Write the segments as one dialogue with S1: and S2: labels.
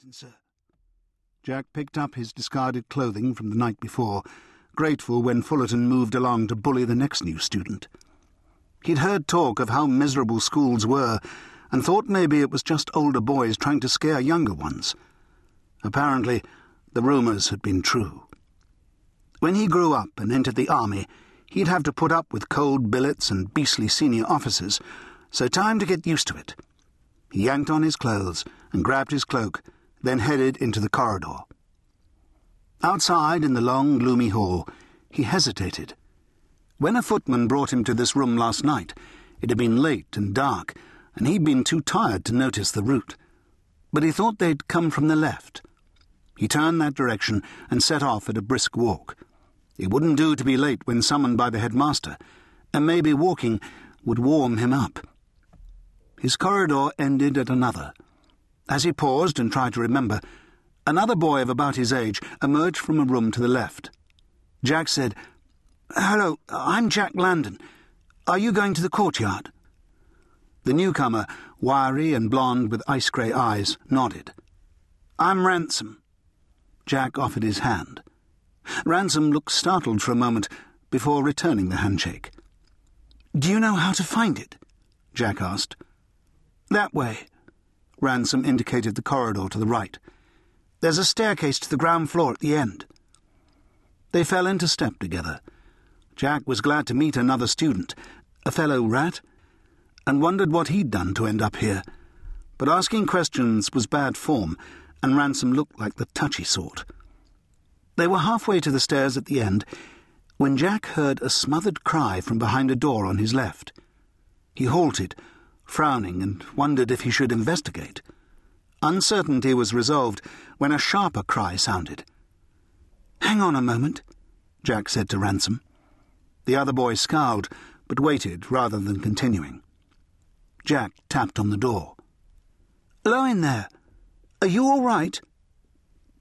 S1: Captain, sir. Jack picked up his discarded clothing from the night before, grateful when Fullerton moved along to bully the next new student. He'd heard talk of how miserable schools were and thought maybe it was just older boys trying to scare younger ones. Apparently, the rumours had been true. When he grew up and entered the army, he'd have to put up with cold billets and beastly senior officers, so time to get used to it. He yanked on his clothes and grabbed his cloak, then headed into the corridor. Outside in the long, gloomy hall, he hesitated. When a footman brought him to this room last night, it had been late and dark, and he'd been too tired to notice the route. But he thought they'd come from the left. He turned that direction and set off at a brisk walk. It wouldn't do to be late when summoned by the headmaster, and maybe walking would warm him up. His corridor ended at another. As he paused and tried to remember, another boy of about his age emerged from a room to the left. Jack said, Hello, I'm Jack Langdon. Are you going to the courtyard? The newcomer, wiry and blond with ice grey eyes, nodded. I'm Ransom. Jack offered his hand. Ransom looked startled for a moment before returning the handshake. Do you know how to find it? Jack asked. That way. Ransom indicated the corridor to the right. There's a staircase to the ground floor at the end. They fell into step together. Jack was glad to meet another student, a fellow rat, and wondered what he'd done to end up here. But asking questions was bad form, and Ransom looked like the touchy sort. They were halfway to the stairs at the end when Jack heard a smothered cry from behind a door on his left. He halted frowning, and wondered if he should investigate. Uncertainty was resolved when a sharper cry sounded. Hang on a moment, Jack said to Ransom. The other boy scowled, but waited rather than continuing. Jack tapped on the door. Hello in there. Are you all right?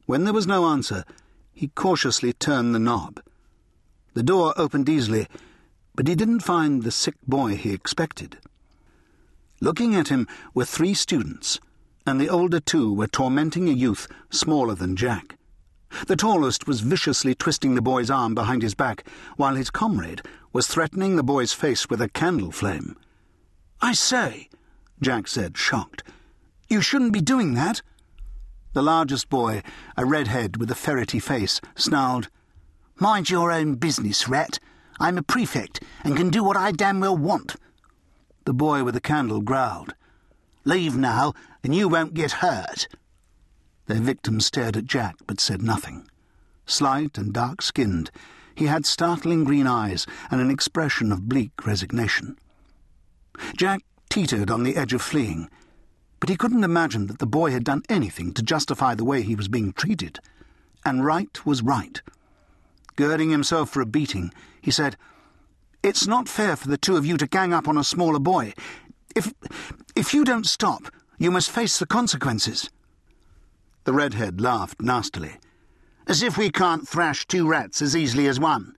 S1: When there was no answer, he cautiously turned the knob. The door opened easily, but he didn't find the sick boy he expected. Looking at him were three students, and the older two were tormenting a youth smaller than Jack. The tallest was viciously twisting the boy's arm behind his back, while his comrade was threatening the boy's face with a candle flame. I say, Jack said, shocked, you shouldn't be doing that. The largest boy, a redhead with a ferrety face, snarled, Mind your own business, rat. I'm a prefect and can do what I damn well want. The boy with the candle growled. Leave now, and you won't get hurt. Their victim stared at Jack, but said nothing. Slight and dark-skinned, he had startling green eyes and an expression of bleak resignation. Jack teetered on the edge of fleeing, but he couldn't imagine that the boy had done anything to justify the way he was being treated. And right was right. Girding himself for a beating, he said, it's not fair for the two of you to gang up on a smaller boy. If if you don't stop, you must face the consequences. The redhead laughed nastily. As if we can't thrash two rats as easily as one.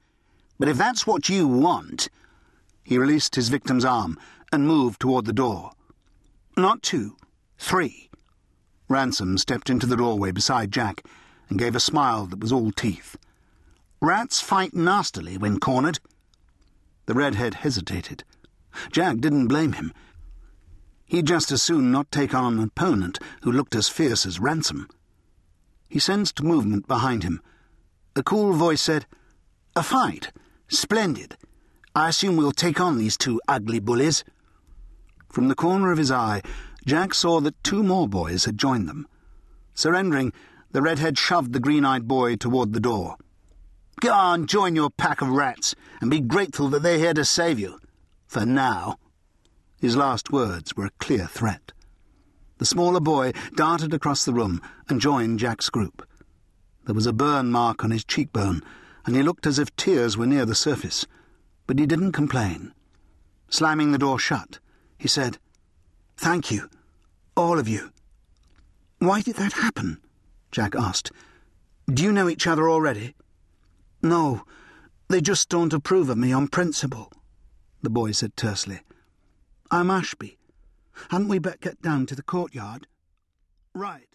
S1: But if that's what you want... He released his victim's arm and moved toward the door. Not two, three. Ransom stepped into the doorway beside Jack and gave a smile that was all teeth. Rats fight nastily when cornered. The redhead hesitated. Jack didn't blame him. He'd just as soon not take on an opponent who looked as fierce as Ransom. He sensed movement behind him. A cool voice said, A fight? Splendid. I assume we'll take on these two ugly bullies. From the corner of his eye, Jack saw that two more boys had joined them. Surrendering, the redhead shoved the green-eyed boy toward the door. Go on, join your pack of rats, and be grateful that they're here to save you. For now. His last words were a clear threat. The smaller boy darted across the room and joined Jack's group. There was a burn mark on his cheekbone, and he looked as if tears were near the surface, but he didn't complain. Slamming the door shut, he said, Thank you, all of you. Why did that happen? Jack asked. Do you know each other already? No, they just don't approve of me on principle, the boy said tersely. I'm Ashby. Hadn't we better get down to the courtyard? Right.